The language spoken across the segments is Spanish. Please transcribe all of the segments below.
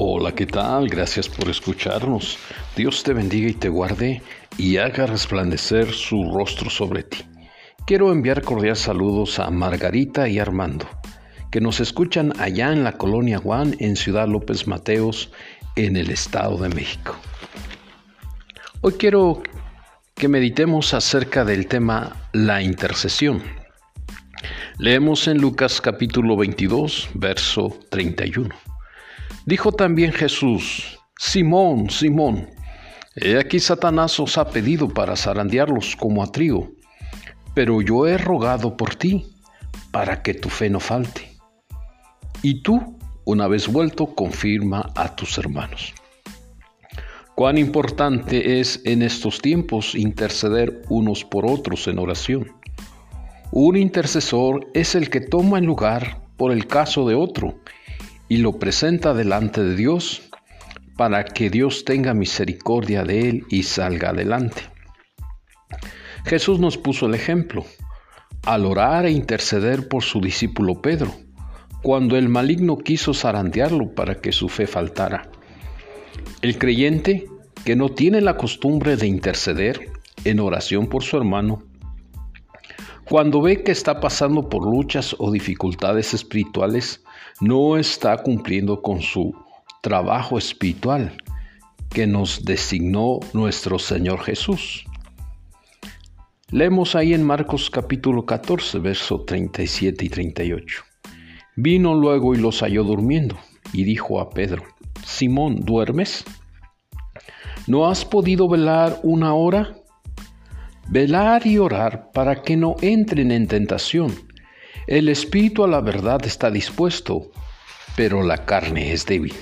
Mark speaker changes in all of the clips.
Speaker 1: Hola, ¿qué tal? Gracias por escucharnos. Dios te bendiga y te guarde y haga resplandecer su rostro sobre ti. Quiero enviar cordiales saludos a Margarita y Armando, que nos escuchan allá en la colonia Juan, en Ciudad López Mateos, en el Estado de México. Hoy quiero que meditemos acerca del tema la intercesión. Leemos en Lucas capítulo 22, verso 31. Dijo también Jesús, Simón, Simón, he aquí Satanás os ha pedido para zarandearlos como a trigo, pero yo he rogado por ti, para que tu fe no falte. Y tú, una vez vuelto, confirma a tus hermanos. Cuán importante es en estos tiempos interceder unos por otros en oración. Un intercesor es el que toma el lugar por el caso de otro y lo presenta delante de Dios para que Dios tenga misericordia de él y salga adelante. Jesús nos puso el ejemplo al orar e interceder por su discípulo Pedro, cuando el maligno quiso zarandearlo para que su fe faltara. El creyente que no tiene la costumbre de interceder en oración por su hermano, cuando ve que está pasando por luchas o dificultades espirituales, no está cumpliendo con su trabajo espiritual que nos designó nuestro Señor Jesús. Leemos ahí en Marcos capítulo 14, verso 37 y 38. Vino luego y los halló durmiendo, y dijo a Pedro, Simón, ¿duermes? ¿No has podido velar una hora? Velar y orar para que no entren en tentación. El espíritu a la verdad está dispuesto, pero la carne es débil.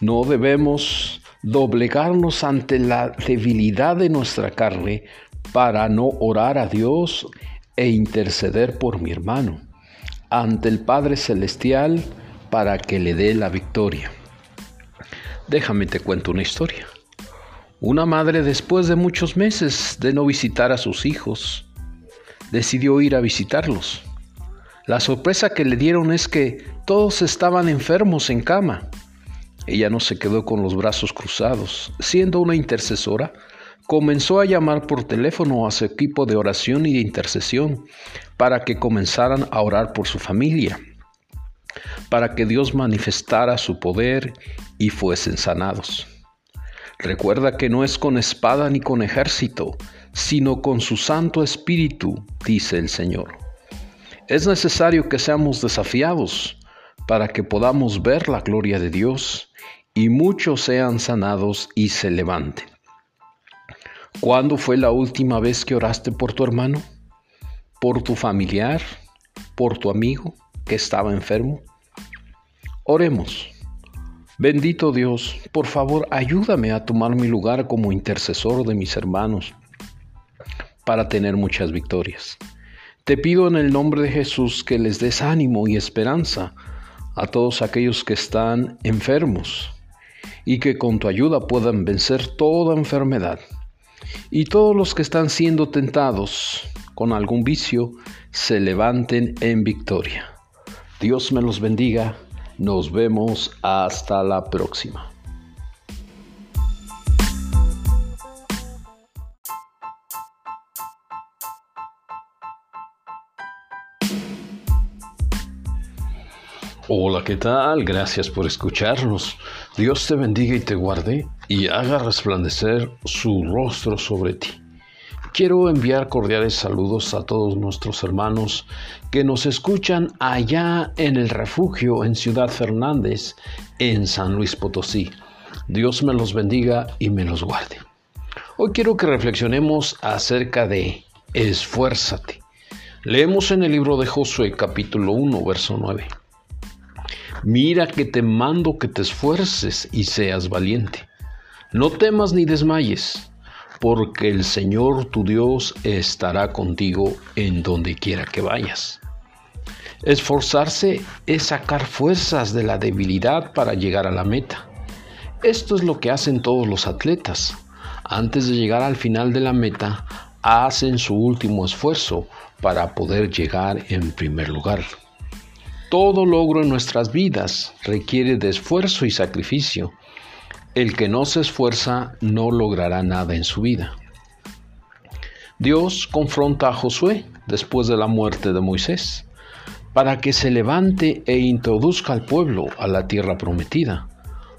Speaker 1: No debemos doblegarnos ante la debilidad de nuestra carne para no orar a Dios e interceder por mi hermano ante el Padre Celestial para que le dé la victoria. Déjame te cuento una historia. Una madre, después de muchos meses de no visitar a sus hijos, decidió ir a visitarlos. La sorpresa que le dieron es que todos estaban enfermos en cama. Ella no se quedó con los brazos cruzados. Siendo una intercesora, comenzó a llamar por teléfono a su equipo de oración y de intercesión para que comenzaran a orar por su familia, para que Dios manifestara su poder y fuesen sanados. Recuerda que no es con espada ni con ejército, sino con su Santo Espíritu, dice el Señor. Es necesario que seamos desafiados para que podamos ver la gloria de Dios y muchos sean sanados y se levanten. ¿Cuándo fue la última vez que oraste por tu hermano? ¿Por tu familiar? ¿Por tu amigo que estaba enfermo? Oremos. Bendito Dios, por favor ayúdame a tomar mi lugar como intercesor de mis hermanos para tener muchas victorias. Te pido en el nombre de Jesús que les des ánimo y esperanza a todos aquellos que están enfermos y que con tu ayuda puedan vencer toda enfermedad. Y todos los que están siendo tentados con algún vicio se levanten en victoria. Dios me los bendiga nos vemos hasta la próxima. ¿Qué tal? Gracias por escucharnos. Dios te bendiga y te guarde y haga resplandecer su rostro sobre ti. Quiero enviar cordiales saludos a todos nuestros hermanos que nos escuchan allá en el refugio en Ciudad Fernández, en San Luis Potosí. Dios me los bendiga y me los guarde. Hoy quiero que reflexionemos acerca de esfuérzate. Leemos en el libro de Josué capítulo 1, verso 9. Mira que te mando que te esfuerces y seas valiente. No temas ni desmayes porque el Señor tu Dios estará contigo en donde quiera que vayas. Esforzarse es sacar fuerzas de la debilidad para llegar a la meta. Esto es lo que hacen todos los atletas. Antes de llegar al final de la meta, hacen su último esfuerzo para poder llegar en primer lugar. Todo logro en nuestras vidas requiere de esfuerzo y sacrificio. El que no se esfuerza no logrará nada en su vida. Dios confronta a Josué después de la muerte de Moisés para que se levante e introduzca al pueblo a la tierra prometida,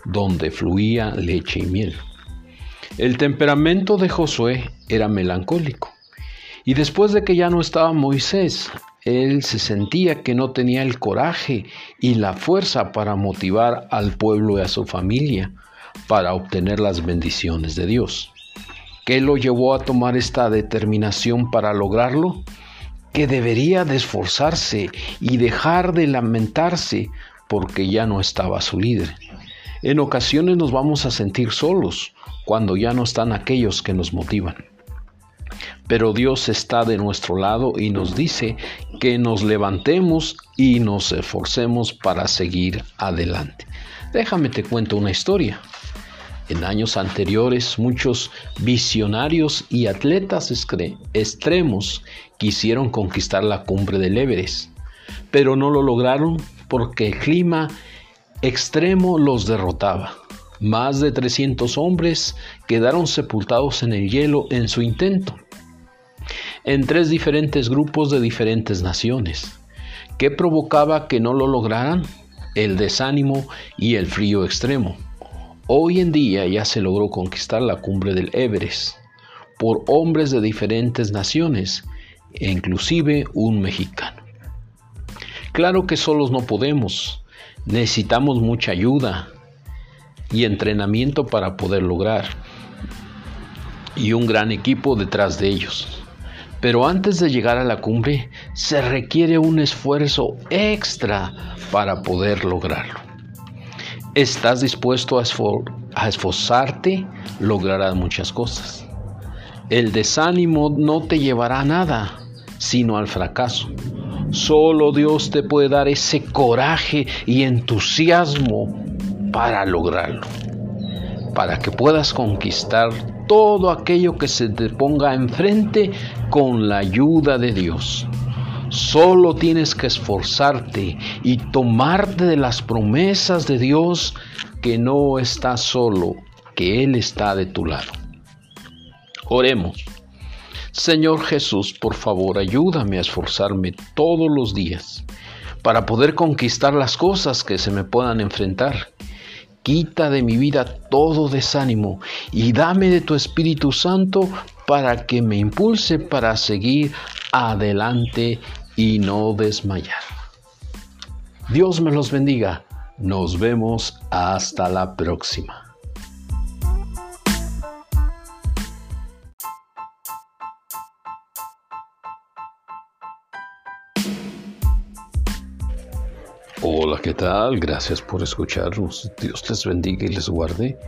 Speaker 1: donde fluía leche y miel. El temperamento de Josué era melancólico, y después de que ya no estaba Moisés, él se sentía que no tenía el coraje y la fuerza para motivar al pueblo y a su familia para obtener las bendiciones de Dios. ¿Qué lo llevó a tomar esta determinación para lograrlo? Que debería de esforzarse y dejar de lamentarse porque ya no estaba su líder. En ocasiones nos vamos a sentir solos cuando ya no están aquellos que nos motivan. Pero Dios está de nuestro lado y nos dice que nos levantemos y nos esforcemos para seguir adelante. Déjame te cuento una historia. En años anteriores, muchos visionarios y atletas extremos quisieron conquistar la cumbre del Everest, pero no lo lograron porque el clima extremo los derrotaba. Más de 300 hombres quedaron sepultados en el hielo en su intento, en tres diferentes grupos de diferentes naciones. ¿Qué provocaba que no lo lograran? El desánimo y el frío extremo. Hoy en día ya se logró conquistar la cumbre del Everest por hombres de diferentes naciones, e inclusive un mexicano. Claro que solos no podemos, necesitamos mucha ayuda y entrenamiento para poder lograr, y un gran equipo detrás de ellos. Pero antes de llegar a la cumbre se requiere un esfuerzo extra para poder lograrlo estás dispuesto a, esforzarte, lograrás muchas cosas. El desánimo no te llevará a nada, sino al fracaso. Solo Dios te puede dar ese coraje y entusiasmo para lograrlo, para que puedas conquistar todo aquello que se te ponga enfrente con la ayuda de Dios. Solo tienes que esforzarte y tomarte de las promesas de Dios que no estás solo, que Él está de tu lado. Oremos. Señor Jesús, por favor, ayúdame a esforzarme todos los días para poder conquistar las cosas que se me puedan enfrentar. Quita de mi vida todo desánimo y dame de tu Espíritu Santo para que me impulse para seguir adelante y no desmayar. Dios me los bendiga. Nos vemos hasta la próxima. Hola, ¿qué tal? Gracias por escucharnos. Dios les bendiga y les guarde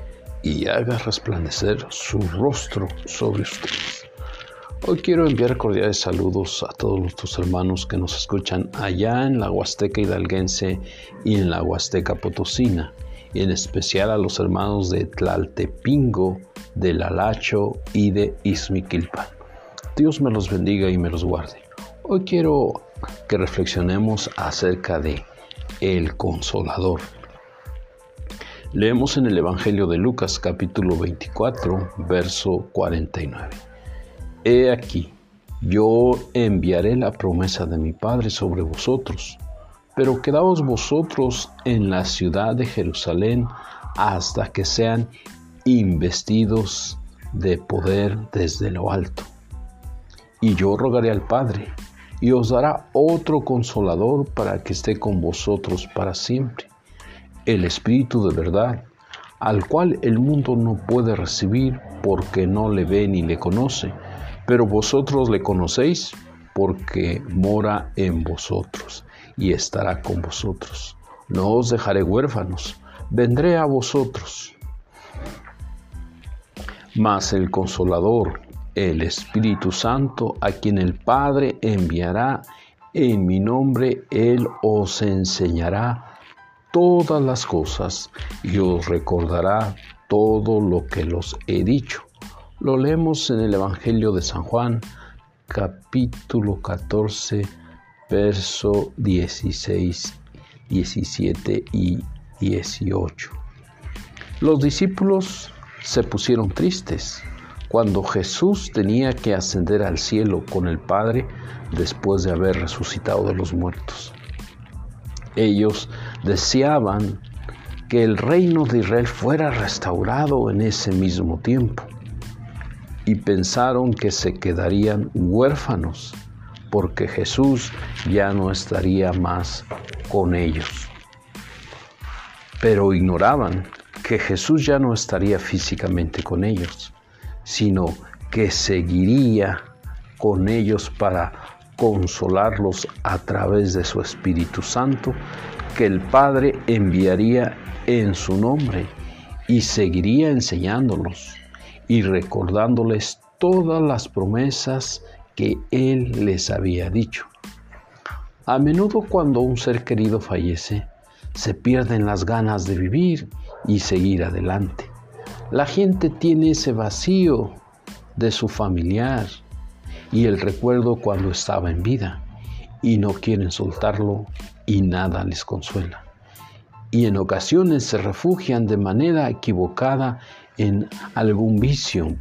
Speaker 1: y haga resplandecer su rostro sobre ustedes. Hoy quiero enviar cordiales saludos a todos nuestros hermanos que nos escuchan allá en la Huasteca Hidalguense y en la Huasteca Potosina, y en especial a los hermanos de Tlaltepingo, de Lalacho y de Izmiquilpan. Dios me los bendiga y me los guarde. Hoy quiero que reflexionemos acerca de el Consolador. Leemos en el Evangelio de Lucas capítulo 24, verso 49. He aquí, yo enviaré la promesa de mi Padre sobre vosotros, pero quedaos vosotros en la ciudad de Jerusalén hasta que sean investidos de poder desde lo alto. Y yo rogaré al Padre, y os dará otro consolador para que esté con vosotros para siempre, el Espíritu de verdad, al cual el mundo no puede recibir porque no le ve ni le conoce pero vosotros le conocéis porque mora en vosotros y estará con vosotros. No os dejaré huérfanos, vendré a vosotros. Mas el consolador, el Espíritu Santo, a quien el Padre enviará en mi nombre, Él os enseñará todas las cosas y os recordará todo lo que los he dicho. Lo leemos en el Evangelio de San Juan, capítulo 14, verso 16 17 y 18. Los discípulos se pusieron tristes cuando Jesús tenía que ascender al cielo con el Padre después de haber resucitado de los muertos. Ellos deseaban que el reino de Israel fuera restaurado en ese mismo tiempo y pensaron que se quedarían huérfanos porque Jesús ya no estaría más con ellos. Pero ignoraban que Jesús ya no estaría físicamente con ellos sino que seguiría con ellos para consolarlos a través de su Espíritu Santo, que el Padre enviaría en su nombre y seguiría enseñándolos y recordándoles todas las promesas que Él les había dicho. A menudo cuando un ser querido fallece, se pierden las ganas de vivir y seguir adelante. La gente tiene ese vacío de su familiar y el recuerdo cuando estaba en vida y no quieren soltarlo y nada les consuela. Y en ocasiones se refugian de manera equivocada en algún vicio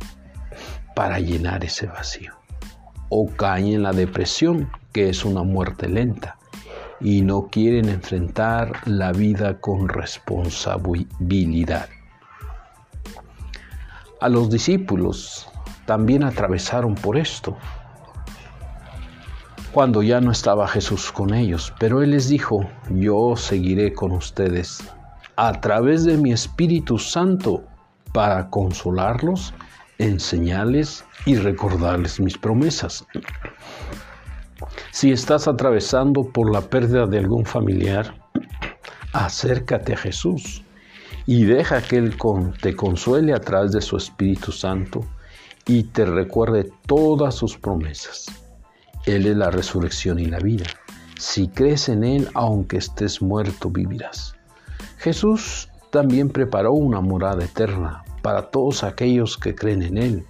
Speaker 1: para llenar ese vacío. O caen en la depresión, que es una muerte lenta, y no quieren enfrentar la vida con responsabilidad. A los discípulos también atravesaron por esto, cuando ya no estaba Jesús con ellos, pero Él les dijo, yo seguiré con ustedes a través de mi Espíritu Santo para consolarlos, enseñarles y recordarles mis promesas. Si estás atravesando por la pérdida de algún familiar, acércate a Jesús y deja que Él te consuele a través de su Espíritu Santo y te recuerde todas sus promesas. Él es la resurrección y la vida. Si crees en Él, aunque estés muerto, vivirás. Jesús también preparó una morada eterna para todos aquellos que creen en Él.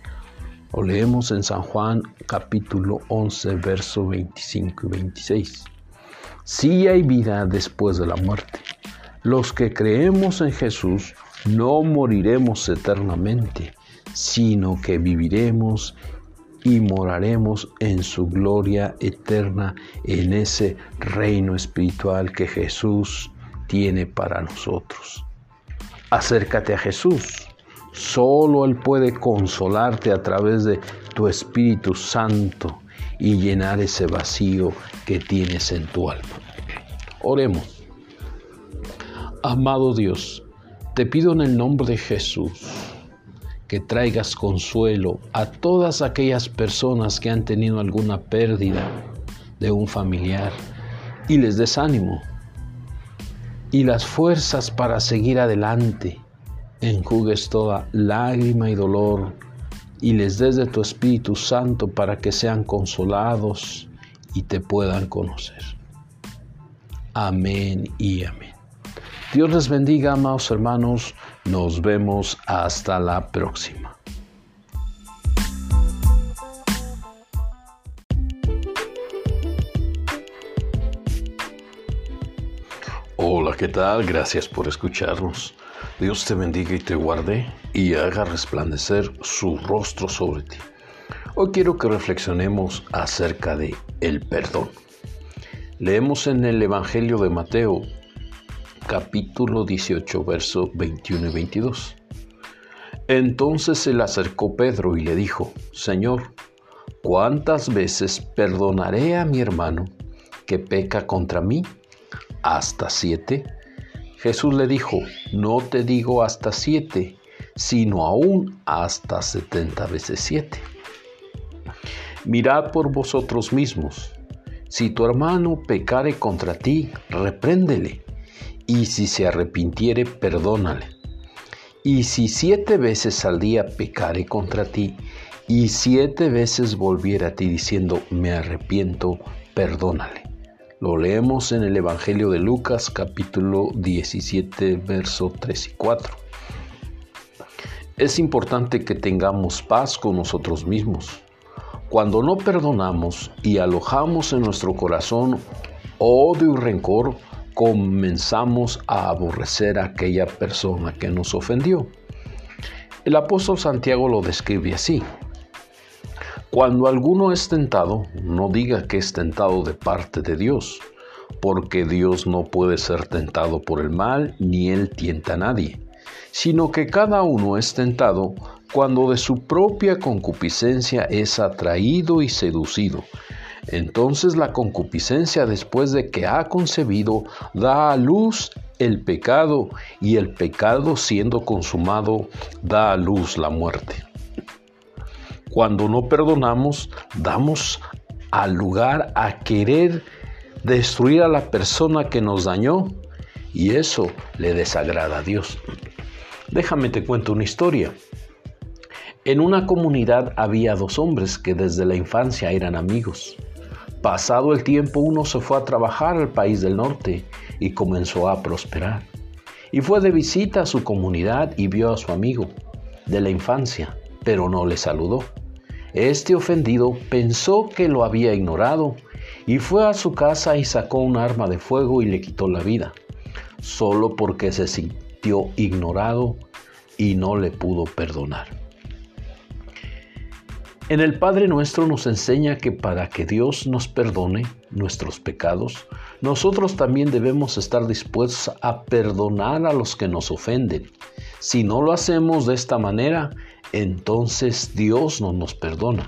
Speaker 1: Lo leemos en San Juan capítulo 11, verso 25 y 26. Sí hay vida después de la muerte. Los que creemos en Jesús no moriremos eternamente, sino que viviremos y moraremos en su gloria eterna en ese reino espiritual que Jesús tiene para nosotros. Acércate a Jesús. Solo Él puede consolarte a través de tu Espíritu Santo y llenar ese vacío que tienes en tu alma. Oremos. Amado Dios, te pido en el nombre de Jesús que traigas consuelo a todas aquellas personas que han tenido alguna pérdida de un familiar y les des ánimo y las fuerzas para seguir adelante. Enjugues toda lágrima y dolor y les des de tu Espíritu Santo para que sean consolados y te puedan conocer. Amén y amén. Dios les bendiga, amados hermanos. Nos vemos hasta la próxima. Hola, ¿qué tal? Gracias por escucharnos. Dios te bendiga y te guarde y haga resplandecer su rostro sobre ti. Hoy quiero que reflexionemos acerca de el perdón. Leemos en el Evangelio de Mateo capítulo 18, verso 21 y 22. Entonces se le acercó Pedro y le dijo, Señor, ¿cuántas veces perdonaré a mi hermano que peca contra mí? ¿Hasta siete? Jesús le dijo, no te digo hasta siete, sino aún hasta setenta veces siete. Mirad por vosotros mismos. Si tu hermano pecare contra ti, repréndele y si se arrepintiere, perdónale. Y si siete veces al día pecare contra ti, y siete veces volviera a ti diciendo, me arrepiento, perdónale. Lo leemos en el Evangelio de Lucas capítulo 17, verso 3 y 4. Es importante que tengamos paz con nosotros mismos. Cuando no perdonamos y alojamos en nuestro corazón odio y rencor, comenzamos a aborrecer a aquella persona que nos ofendió. El apóstol Santiago lo describe así. Cuando alguno es tentado, no diga que es tentado de parte de Dios, porque Dios no puede ser tentado por el mal, ni él tienta a nadie, sino que cada uno es tentado cuando de su propia concupiscencia es atraído y seducido. Entonces la concupiscencia después de que ha concebido da a luz el pecado y el pecado siendo consumado da a luz la muerte. Cuando no perdonamos, damos al lugar a querer destruir a la persona que nos dañó y eso le desagrada a Dios. Déjame te cuento una historia. En una comunidad había dos hombres que desde la infancia eran amigos. Pasado el tiempo uno se fue a trabajar al país del norte y comenzó a prosperar. Y fue de visita a su comunidad y vio a su amigo de la infancia, pero no le saludó. Este ofendido pensó que lo había ignorado y fue a su casa y sacó un arma de fuego y le quitó la vida, solo porque se sintió ignorado y no le pudo perdonar. En el Padre nuestro nos enseña que para que Dios nos perdone nuestros pecados, nosotros también debemos estar dispuestos a perdonar a los que nos ofenden. Si no lo hacemos de esta manera, entonces Dios no nos perdona.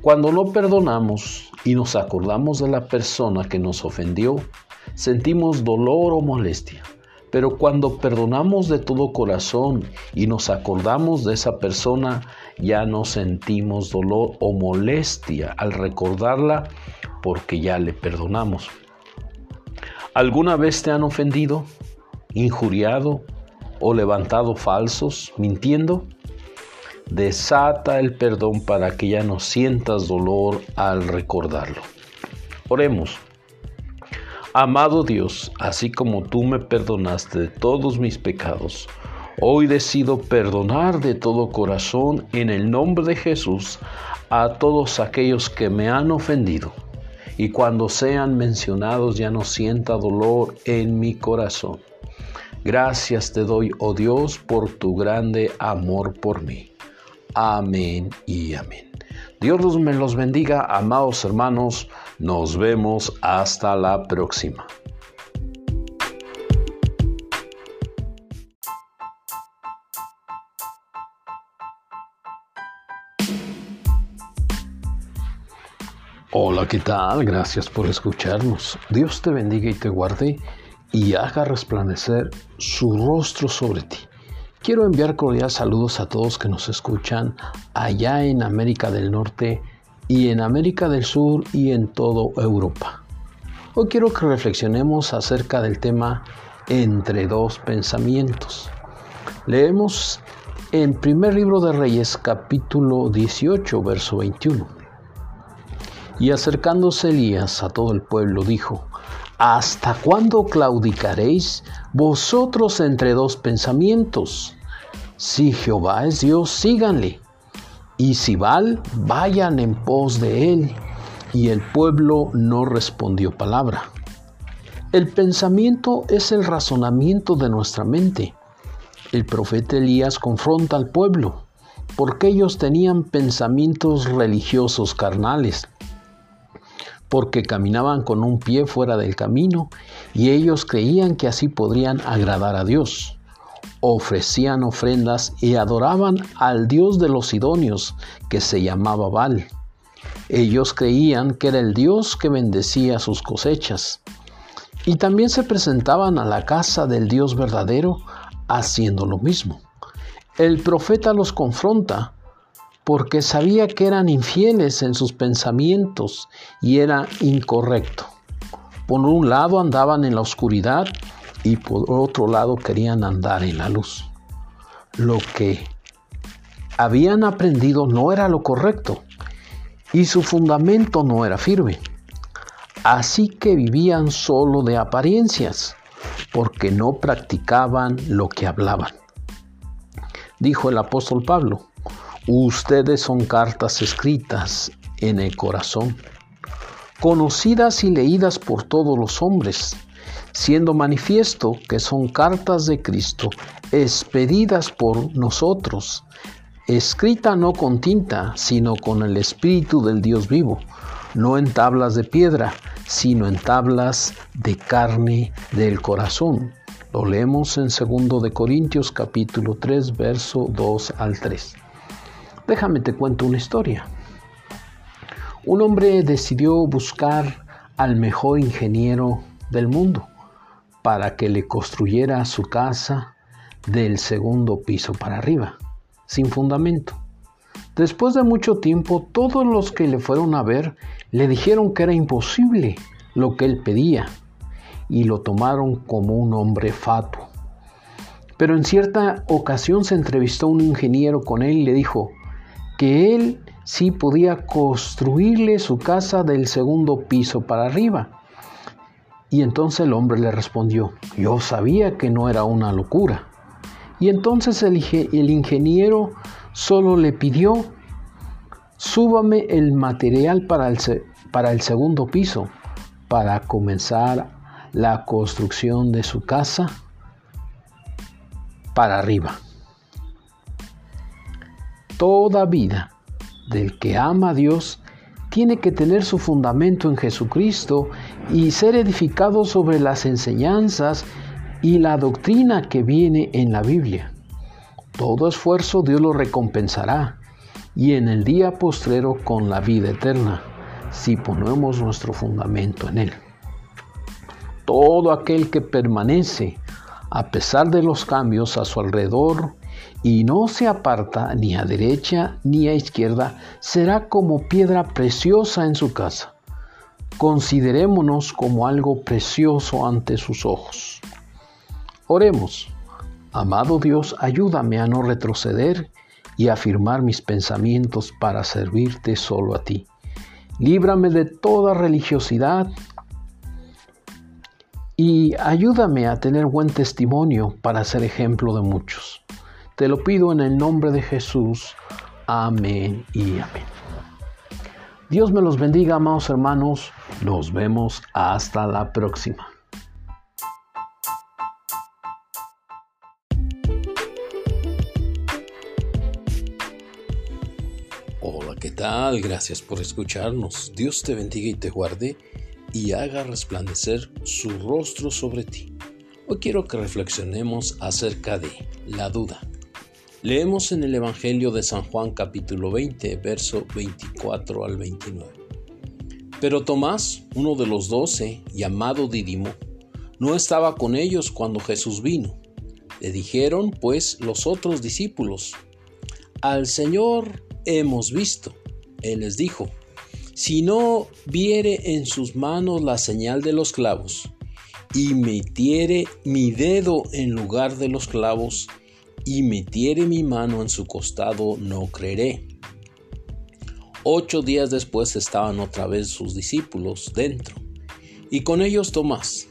Speaker 1: Cuando no perdonamos y nos acordamos de la persona que nos ofendió, sentimos dolor o molestia. Pero cuando perdonamos de todo corazón y nos acordamos de esa persona, ya no sentimos dolor o molestia al recordarla porque ya le perdonamos. ¿Alguna vez te han ofendido, injuriado o levantado falsos, mintiendo? Desata el perdón para que ya no sientas dolor al recordarlo. Oremos. Amado Dios, así como tú me perdonaste de todos mis pecados, hoy decido perdonar de todo corazón en el nombre de Jesús a todos aquellos que me han ofendido. Y cuando sean mencionados ya no sienta dolor en mi corazón. Gracias te doy, oh Dios, por tu grande amor por mí. Amén y amén. Dios me los bendiga, amados hermanos. Nos vemos hasta la próxima. Hola, ¿qué tal? Gracias por escucharnos. Dios te bendiga y te guarde y haga resplandecer su rostro sobre ti. Quiero enviar cordiales saludos a todos que nos escuchan allá en América del Norte y en América del Sur y en toda Europa. Hoy quiero que reflexionemos acerca del tema entre dos pensamientos. Leemos en primer libro de Reyes capítulo 18 verso 21. Y acercándose Elías a todo el pueblo dijo, ¿Hasta cuándo claudicaréis vosotros entre dos pensamientos? Si Jehová es Dios, síganle y si Baal, vayan en pos de él. Y el pueblo no respondió palabra. El pensamiento es el razonamiento de nuestra mente. El profeta Elías confronta al pueblo porque ellos tenían pensamientos religiosos carnales, porque caminaban con un pie fuera del camino y ellos creían que así podrían agradar a Dios ofrecían ofrendas y adoraban al dios de los sidonios, que se llamaba Baal. Ellos creían que era el dios que bendecía sus cosechas. Y también se presentaban a la casa del dios verdadero haciendo lo mismo. El profeta los confronta porque sabía que eran infieles en sus pensamientos y era incorrecto. Por un lado andaban en la oscuridad y por otro lado querían andar en la luz. Lo que habían aprendido no era lo correcto y su fundamento no era firme. Así que vivían solo de apariencias, porque no practicaban lo que hablaban. Dijo el apóstol Pablo, ustedes son cartas escritas en el corazón, conocidas y leídas por todos los hombres siendo manifiesto que son cartas de Cristo expedidas por nosotros, escrita no con tinta, sino con el Espíritu del Dios vivo, no en tablas de piedra, sino en tablas de carne del corazón. Lo leemos en 2 de Corintios capítulo 3, verso 2 al 3. Déjame te cuento una historia. Un hombre decidió buscar al mejor ingeniero del mundo para que le construyera su casa del segundo piso para arriba, sin fundamento. Después de mucho tiempo, todos los que le fueron a ver le dijeron que era imposible lo que él pedía y lo tomaron como un hombre fatuo. Pero en cierta ocasión se entrevistó un ingeniero con él y le dijo que él sí podía construirle su casa del segundo piso para arriba. Y entonces el hombre le respondió, yo sabía que no era una locura. Y entonces el, ingeniero solo le pidió, súbame el material para el segundo piso, para comenzar la construcción de su casa para arriba. Toda vida del que ama a Dios tiene que tener su fundamento en Jesucristo y ser edificado sobre las enseñanzas y la doctrina que viene en la Biblia. Todo esfuerzo Dios lo recompensará y en el día postrero con la vida eterna, si ponemos nuestro fundamento en Él. Todo aquel que permanece a pesar de los cambios a su alrededor y no se aparta ni a derecha ni a izquierda, será como piedra preciosa en su casa. Considerémonos como algo precioso ante sus ojos. Oremos. Amado Dios, ayúdame a no retroceder y afirmar mis pensamientos para servirte solo a ti. Líbrame de toda religiosidad y ayúdame a tener buen testimonio para ser ejemplo de muchos. Te lo pido en el nombre de Jesús. Amén y amén. Dios me los bendiga, amados hermanos. Nos vemos hasta la próxima. Hola, ¿qué tal? Gracias por escucharnos. Dios te bendiga y te guarde y haga resplandecer su rostro sobre ti. Hoy quiero que reflexionemos acerca de la duda. Leemos en el Evangelio de San Juan capítulo 20, verso 24 al 29. Pero Tomás, uno de los doce, llamado Didimo, no estaba con ellos cuando Jesús vino. Le dijeron, pues, los otros discípulos, Al Señor hemos visto. Él les dijo, Si no viere en sus manos la señal de los clavos, y metiere mi dedo en lugar de los clavos, y metiere mi mano en su costado, no creeré. Ocho días después estaban otra vez sus discípulos dentro, y con ellos Tomás.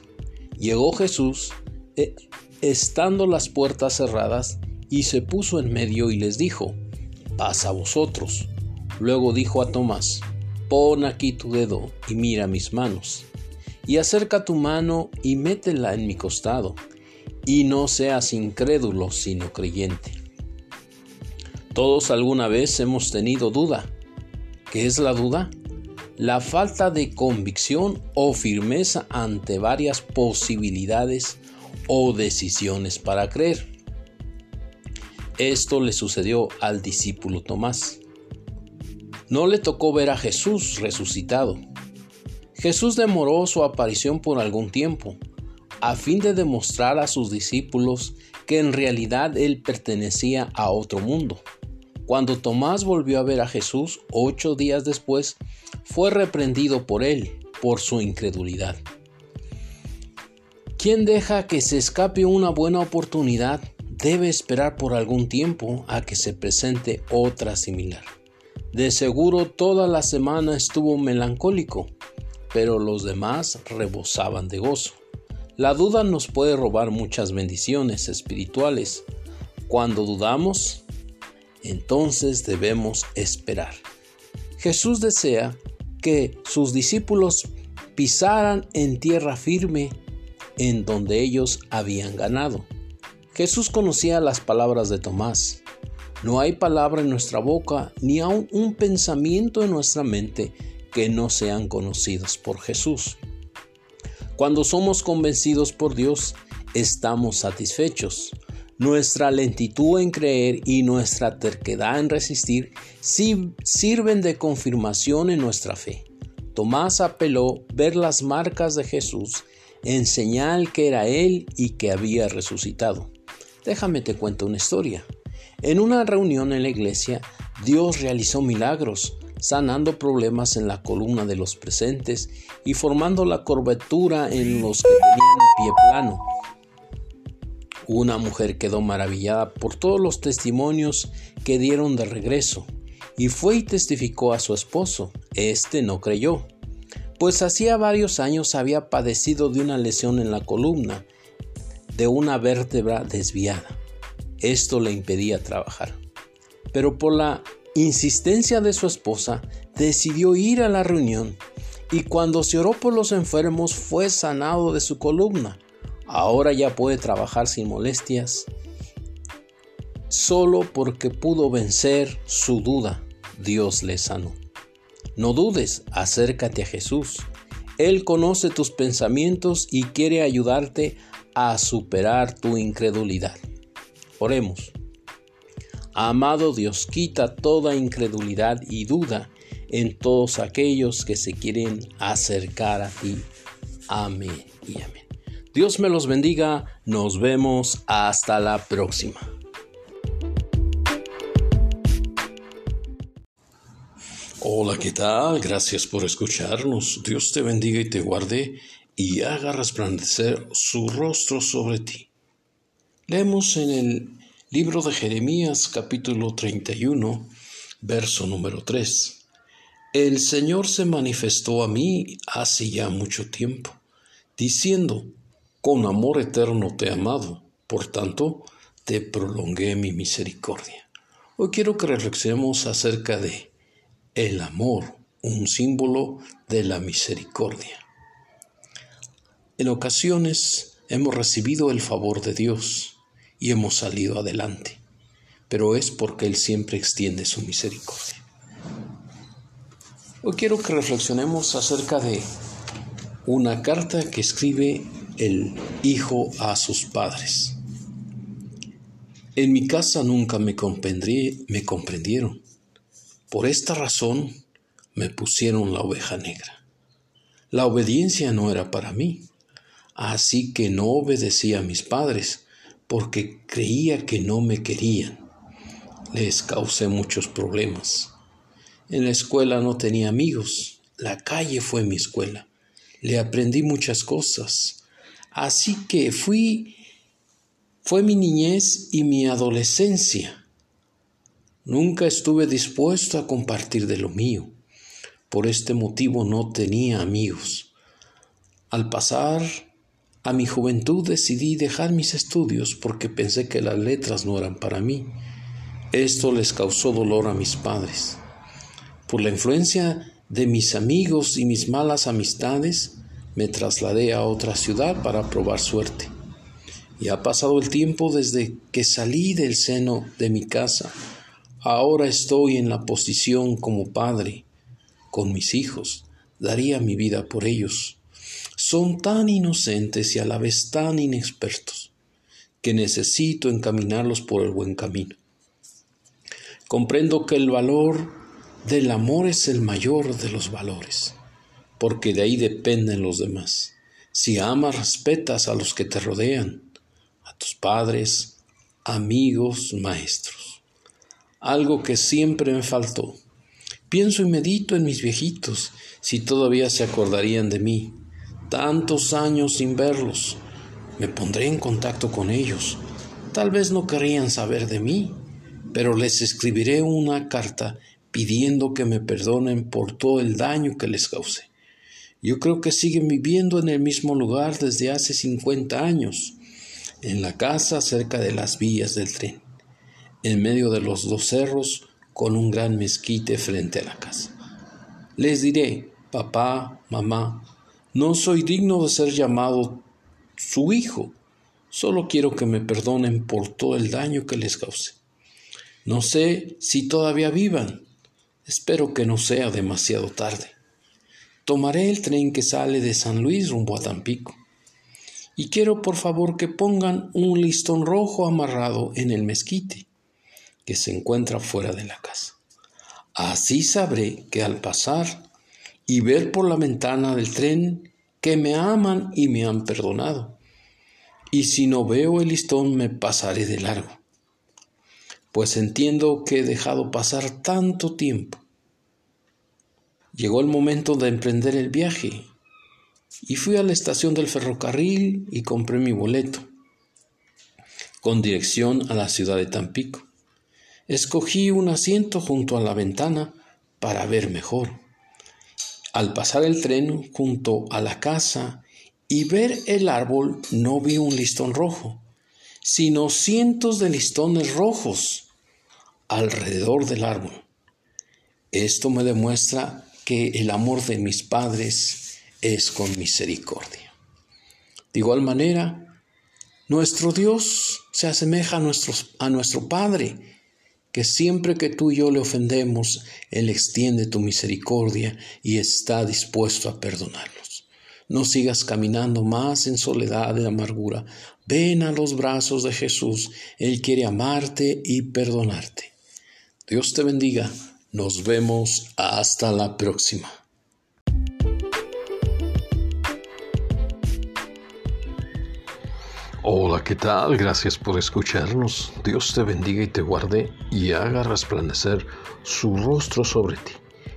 Speaker 1: Llegó Jesús, eh, estando las puertas cerradas, y se puso en medio y les dijo, pasa vosotros. Luego dijo a Tomás, pon aquí tu dedo y mira mis manos, y acerca tu mano y métela en mi costado y no seas incrédulo, sino creyente. Todos alguna vez hemos tenido duda. ¿Qué es la duda? La falta de convicción o firmeza ante varias posibilidades o decisiones para creer. Esto le sucedió al discípulo Tomás. No le tocó ver a Jesús resucitado. Jesús demoró su aparición por algún tiempo, a fin de demostrar a sus discípulos que en realidad él pertenecía a otro mundo. Cuando Tomás volvió a ver a Jesús ocho días después, fue reprendido por él por su incredulidad. Quien deja que se escape una buena oportunidad debe esperar por algún tiempo a que se presente otra similar. De seguro toda la semana estuvo melancólico, pero los demás rebosaban de gozo. La duda nos puede robar muchas bendiciones espirituales. Cuando dudamos, entonces debemos esperar. Jesús desea que sus discípulos pisaran en tierra firme en donde ellos habían ganado. Jesús conocía las palabras de Tomás. No hay palabra en nuestra boca ni aun un pensamiento en nuestra mente que no sean conocidos por Jesús. Cuando somos convencidos por Dios, estamos satisfechos. Nuestra lentitud en creer y nuestra terquedad en resistir sirven de confirmación en nuestra fe. Tomás apeló ver las marcas de Jesús en señal que era Él y que había resucitado. Déjame te cuento una historia. En una reunión en la iglesia, Dios realizó milagros, sanando problemas en la columna de los presentes y formando la curvatura en los que tenían pie plano. Una mujer quedó maravillada por todos los testimonios que dieron de regreso y fue y testificó a su esposo. Este no creyó, pues hacía varios años había padecido de una lesión en la columna de una vértebra desviada. Esto le impedía trabajar. Pero por la insistencia de su esposa, decidió ir a la reunión y cuando se oró por los enfermos fue sanado de su columna. Ahora ya puede trabajar sin molestias, solo porque pudo vencer su duda. Dios le sanó. No dudes, acércate a Jesús. Él conoce tus pensamientos y quiere ayudarte a superar tu incredulidad. Oremos. Amado Dios, quita toda incredulidad y duda en todos aquellos que se quieren acercar a ti. Amén y amén. Dios me los bendiga. Nos vemos hasta la próxima. Hola, ¿qué tal? Gracias por escucharnos. Dios te bendiga y te guarde y haga resplandecer su rostro sobre ti. Leemos en el libro de Jeremías capítulo 31, verso número 3. El Señor se manifestó a mí hace ya mucho tiempo, diciendo, con amor eterno te he amado, por tanto te prolongué mi misericordia. Hoy quiero que reflexionemos acerca de el amor, un símbolo de la misericordia. En ocasiones hemos recibido el favor de Dios y hemos salido adelante, pero es porque Él siempre extiende su misericordia. Hoy quiero que reflexionemos acerca de una carta que escribe el hijo a sus padres. En mi casa nunca me, me comprendieron. Por esta razón me pusieron la oveja negra. La obediencia no era para mí. Así que no obedecí a mis padres, porque creía que no me querían. Les causé muchos problemas. En la escuela no tenía amigos, la calle fue mi escuela. Le aprendí muchas cosas. Así que fui fue mi niñez y mi adolescencia. Nunca estuve dispuesto a compartir de lo mío. Por este motivo no tenía amigos. Al pasar a mi juventud decidí dejar mis estudios porque pensé que las letras no eran para mí. Esto les causó dolor a mis padres. Por la influencia de mis amigos y mis malas amistades, me trasladé a otra ciudad para probar suerte. Y ha pasado el tiempo desde que salí del seno de mi casa. Ahora estoy en la posición como padre con mis hijos. Daría mi vida por ellos son tan inocentes y a la vez tan inexpertos que necesito encaminarlos por el buen camino. Comprendo que el valor del amor es el mayor de los valores, porque de ahí dependen los demás. Si amas, respetas a los que te rodean, a tus padres, amigos, maestros. Algo que siempre me faltó. Pienso y medito en mis viejitos, si todavía se acordarían de mí, tantos años sin verlos. Me pondré en contacto con ellos. Tal vez no querrían saber de mí, pero les escribiré una carta pidiendo que me perdonen por todo el daño que les causé. Yo creo que siguen viviendo en el mismo lugar desde hace 50 años, en la casa cerca de las vías del tren, en medio de los dos cerros, con un gran mezquite frente a la casa. Les diré, papá, mamá, no soy digno de ser llamado su hijo. Solo quiero que me perdonen por todo el daño que les cause. No sé si todavía vivan. Espero que no sea demasiado tarde. Tomaré el tren que sale de San Luis rumbo a Tampico. Y quiero por favor que pongan un listón rojo amarrado en el mezquite que se encuentra fuera de la casa. Así sabré que al pasar y ver por la ventana del tren que me aman y me han perdonado. Y si no veo el listón me pasaré de largo, pues entiendo que he dejado pasar tanto tiempo. Llegó el momento de emprender el viaje y fui a la estación del ferrocarril y compré mi boleto con dirección a la ciudad de Tampico. Escogí un asiento junto a la ventana para ver mejor. Al pasar el tren junto a la casa y ver el árbol no vi un listón rojo, sino cientos de listones rojos alrededor del árbol. Esto me demuestra que el amor de mis padres es con misericordia. De igual manera, nuestro Dios se asemeja a, a nuestro Padre que siempre que tú y yo le ofendemos, Él extiende tu misericordia y está dispuesto a perdonarnos. No sigas caminando más en soledad y amargura. Ven a los brazos de Jesús. Él quiere amarte y perdonarte. Dios te bendiga. Nos vemos hasta la próxima. Hola, ¿qué tal? Gracias por escucharnos. Dios te bendiga y te guarde y haga resplandecer su rostro sobre ti.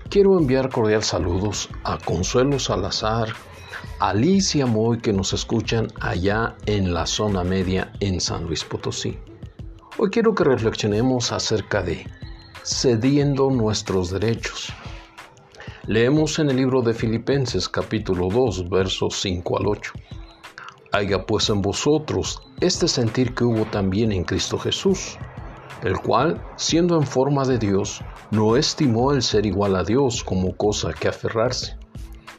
Speaker 1: Quiero enviar cordial saludos a Consuelo Salazar, Alicia Moy que nos escuchan allá en la zona media en San Luis Potosí. Hoy quiero que reflexionemos acerca de cediendo nuestros derechos. Leemos en el libro de Filipenses capítulo 2 versos 5 al 8 haya pues en vosotros este sentir que hubo también en Cristo Jesús, el cual, siendo en forma de Dios, no estimó el ser igual a Dios como cosa que aferrarse,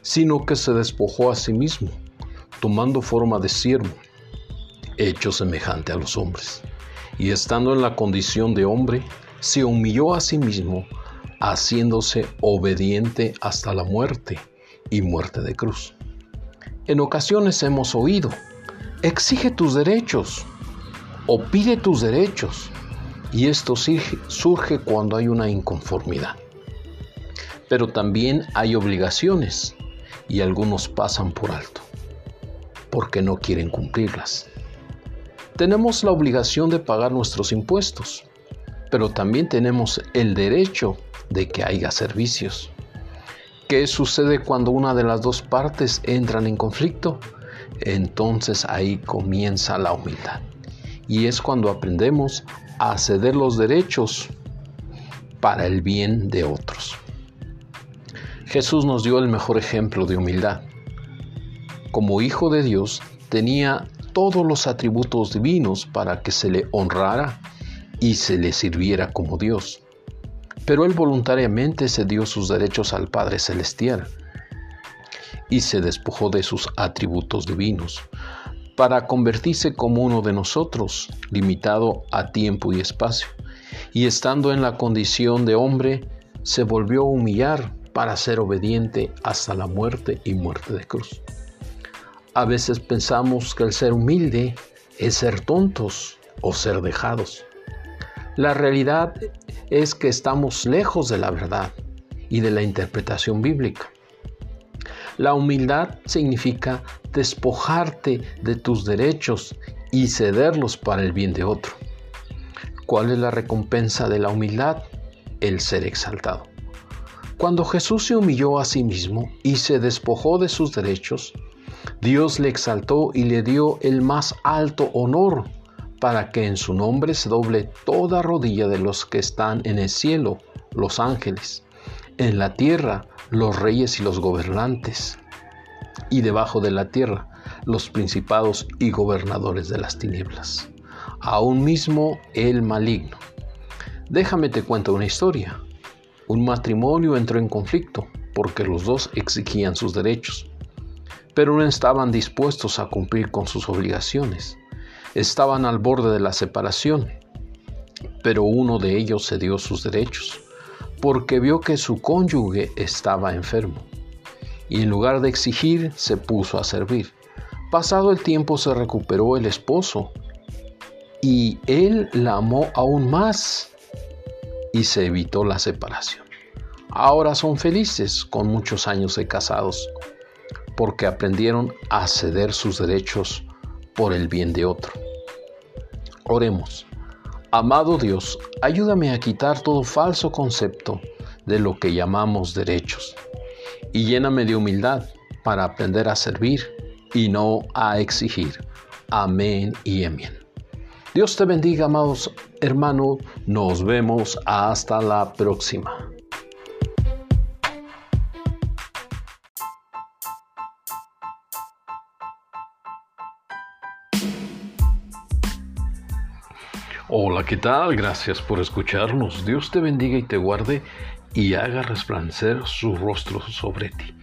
Speaker 1: sino que se despojó a sí mismo, tomando forma de siervo, hecho semejante a los hombres, y estando en la condición de hombre, se humilló a sí mismo, haciéndose obediente hasta la muerte y muerte de cruz. En ocasiones hemos oído, exige tus derechos o pide tus derechos. Y esto surge cuando hay una inconformidad. Pero también hay obligaciones y algunos pasan por alto porque no quieren cumplirlas. Tenemos la obligación de pagar nuestros impuestos, pero también tenemos el derecho de que haya servicios. ¿Qué sucede cuando una de las dos partes entran en conflicto? Entonces ahí comienza la humildad. Y es cuando aprendemos a ceder los derechos para el bien de otros. Jesús nos dio el mejor ejemplo de humildad. Como hijo de Dios, tenía todos los atributos divinos para que se le honrara y se le sirviera como Dios pero él voluntariamente cedió sus derechos al Padre Celestial y se despojó de sus atributos divinos para convertirse como uno de nosotros, limitado a tiempo y espacio, y estando en la condición de hombre, se volvió a humillar para ser obediente hasta la muerte y muerte de cruz. A veces pensamos que el ser humilde es ser tontos o ser dejados. La realidad es que estamos lejos de la verdad y de la interpretación bíblica. La humildad significa despojarte de tus derechos y cederlos para el bien de otro. ¿Cuál es la recompensa de la humildad? El ser exaltado. Cuando Jesús se humilló a sí mismo y se despojó de sus derechos, Dios le exaltó y le dio el más alto honor para que en su nombre se doble toda rodilla de los que están en el cielo, los ángeles, en la tierra, los reyes y los gobernantes, y debajo de la tierra, los principados y gobernadores de las tinieblas, aún mismo el maligno. Déjame te cuento una historia. Un matrimonio entró en conflicto porque los dos exigían sus derechos. pero no estaban dispuestos a cumplir con sus obligaciones. Estaban al borde de la separación, pero uno de ellos cedió sus derechos, porque vio que su cónyuge estaba enfermo, y en lugar de exigir, se puso a servir. Pasado el tiempo se recuperó el esposo, y él la amó aún más, y se evitó la separación. Ahora son felices con muchos años de casados, porque aprendieron a ceder sus derechos por el bien de otro. Oremos. Amado Dios, ayúdame a quitar todo falso concepto de lo que llamamos derechos y lléname de humildad para aprender a servir y no a exigir. Amén y amén. Dios te bendiga, amados hermanos. Nos vemos hasta la próxima. Hola, ¿qué tal? Gracias por escucharnos. Dios te bendiga y te guarde y haga resplandecer su rostro sobre ti.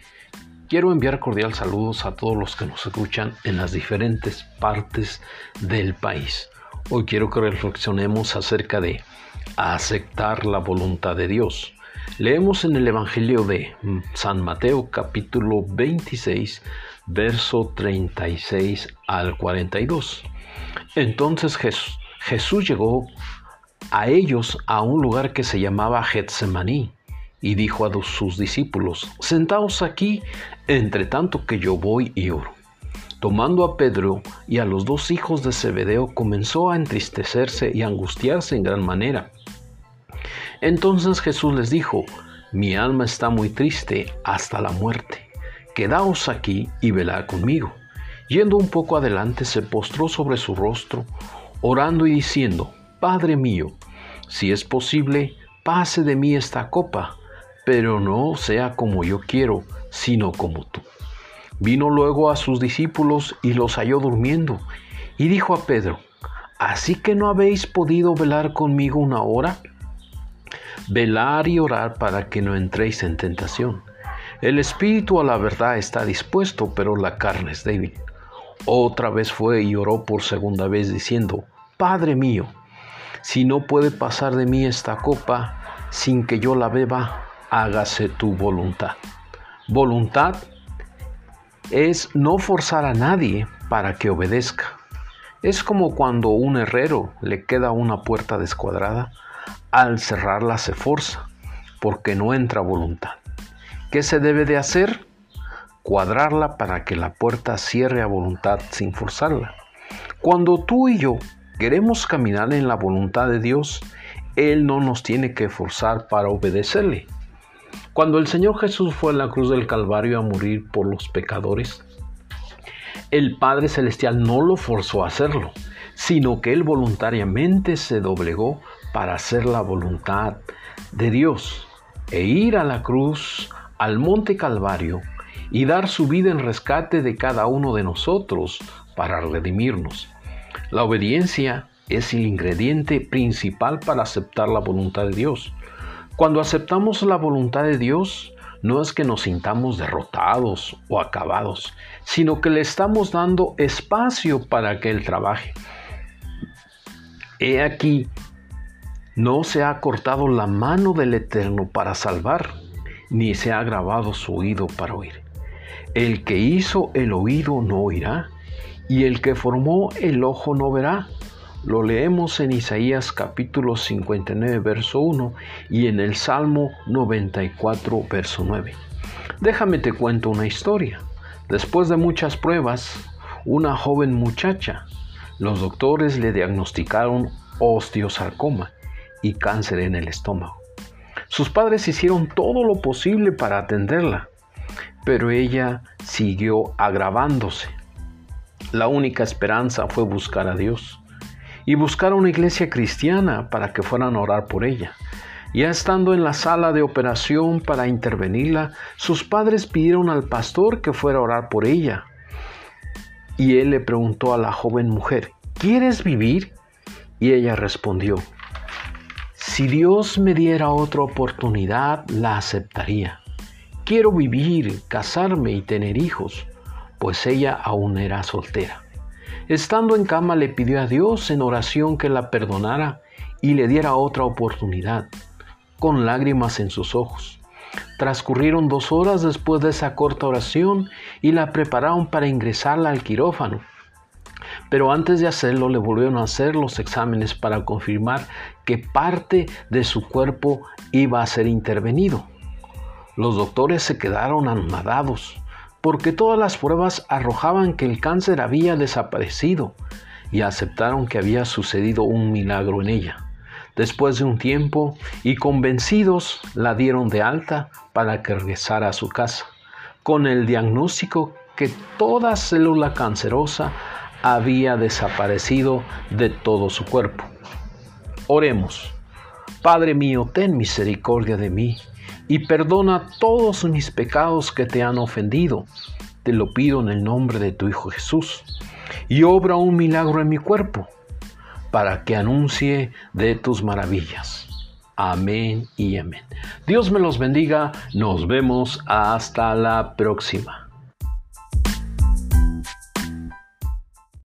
Speaker 1: Quiero enviar cordial saludos a todos los que nos escuchan en las diferentes partes del país. Hoy quiero que reflexionemos acerca de aceptar la voluntad de Dios. Leemos en el Evangelio de San Mateo capítulo 26, verso 36 al 42. Entonces Jesús Jesús llegó a ellos a un lugar que se llamaba Getsemaní y dijo a sus discípulos, sentaos aquí entre tanto que yo voy y oro. Tomando a Pedro y a los dos hijos de Zebedeo, comenzó a entristecerse y angustiarse en gran manera. Entonces Jesús les dijo, mi alma está muy triste hasta la muerte. Quedaos aquí y velad conmigo. Yendo un poco adelante, se postró sobre su rostro, orando y diciendo, Padre mío, si es posible, pase de mí esta copa, pero no sea como yo quiero, sino como tú. Vino luego a sus discípulos y los halló durmiendo, y dijo a Pedro, ¿Así que no habéis podido velar conmigo una hora? Velar y orar para que no entréis en tentación. El espíritu a la verdad está dispuesto, pero la carne es débil. Otra vez fue y oró por segunda vez diciendo, Padre mío, si no puede pasar de mí esta copa sin que yo la beba, hágase tu voluntad. Voluntad es no forzar a nadie para que obedezca. Es como cuando un herrero le queda una puerta descuadrada, al cerrarla se forza, porque no entra voluntad. ¿Qué se debe de hacer? Cuadrarla para que la puerta cierre a voluntad sin forzarla. Cuando tú y yo queremos caminar en la voluntad de Dios, Él no nos tiene que forzar para obedecerle. Cuando el Señor Jesús fue a la cruz del Calvario a morir por los pecadores, el Padre Celestial no lo forzó a hacerlo, sino que Él voluntariamente se doblegó para hacer la voluntad de Dios e ir a la cruz, al monte Calvario, y dar su vida en rescate de cada uno de nosotros para redimirnos. La obediencia es el ingrediente principal para aceptar la voluntad de Dios. Cuando aceptamos la voluntad de Dios, no es que nos sintamos derrotados o acabados, sino que le estamos dando espacio para que Él trabaje. He aquí, no se ha cortado la mano del Eterno para salvar, ni se ha grabado su oído para oír. El que hizo el oído no oirá, y el que formó el ojo no verá. Lo leemos en Isaías capítulo 59, verso 1 y en el Salmo 94, verso 9. Déjame te cuento una historia. Después de muchas pruebas, una joven muchacha, los doctores le diagnosticaron osteosarcoma y cáncer en el estómago. Sus padres hicieron todo lo posible para atenderla, pero ella siguió agravándose. La única esperanza fue buscar a Dios y buscar una iglesia cristiana para que fueran a orar por ella. Ya estando en la sala de operación para intervenirla, sus padres pidieron al pastor que fuera a orar por ella. Y él le preguntó a la joven mujer, ¿quieres vivir? Y ella respondió, si Dios me diera otra oportunidad, la aceptaría. Quiero vivir, casarme y tener hijos. pues ella aún era soltera. Estando en cama le pidió a Dios en oración que la perdonara y le diera otra oportunidad, con lágrimas en sus ojos. Transcurrieron dos horas después de esa corta oración y la prepararon para ingresarla al quirófano. Pero antes de hacerlo le volvieron a hacer los exámenes para confirmar que parte de su cuerpo iba a ser intervenido. Los doctores se quedaron anonadados porque todas las pruebas arrojaban que el cáncer había desaparecido y aceptaron que había sucedido un milagro en ella. Después de un tiempo y convencidos, la dieron de alta para que regresara a su casa, con el diagnóstico que toda célula cancerosa había desaparecido de todo su cuerpo. Oremos. Padre mío, ten misericordia de mí y perdona todos mis pecados que te han ofendido. Te lo pido en el nombre de tu Hijo Jesús. Y obra un milagro en mi cuerpo, para que anuncie de tus maravillas. Amén y amén. Dios me los bendiga. Nos vemos hasta la próxima.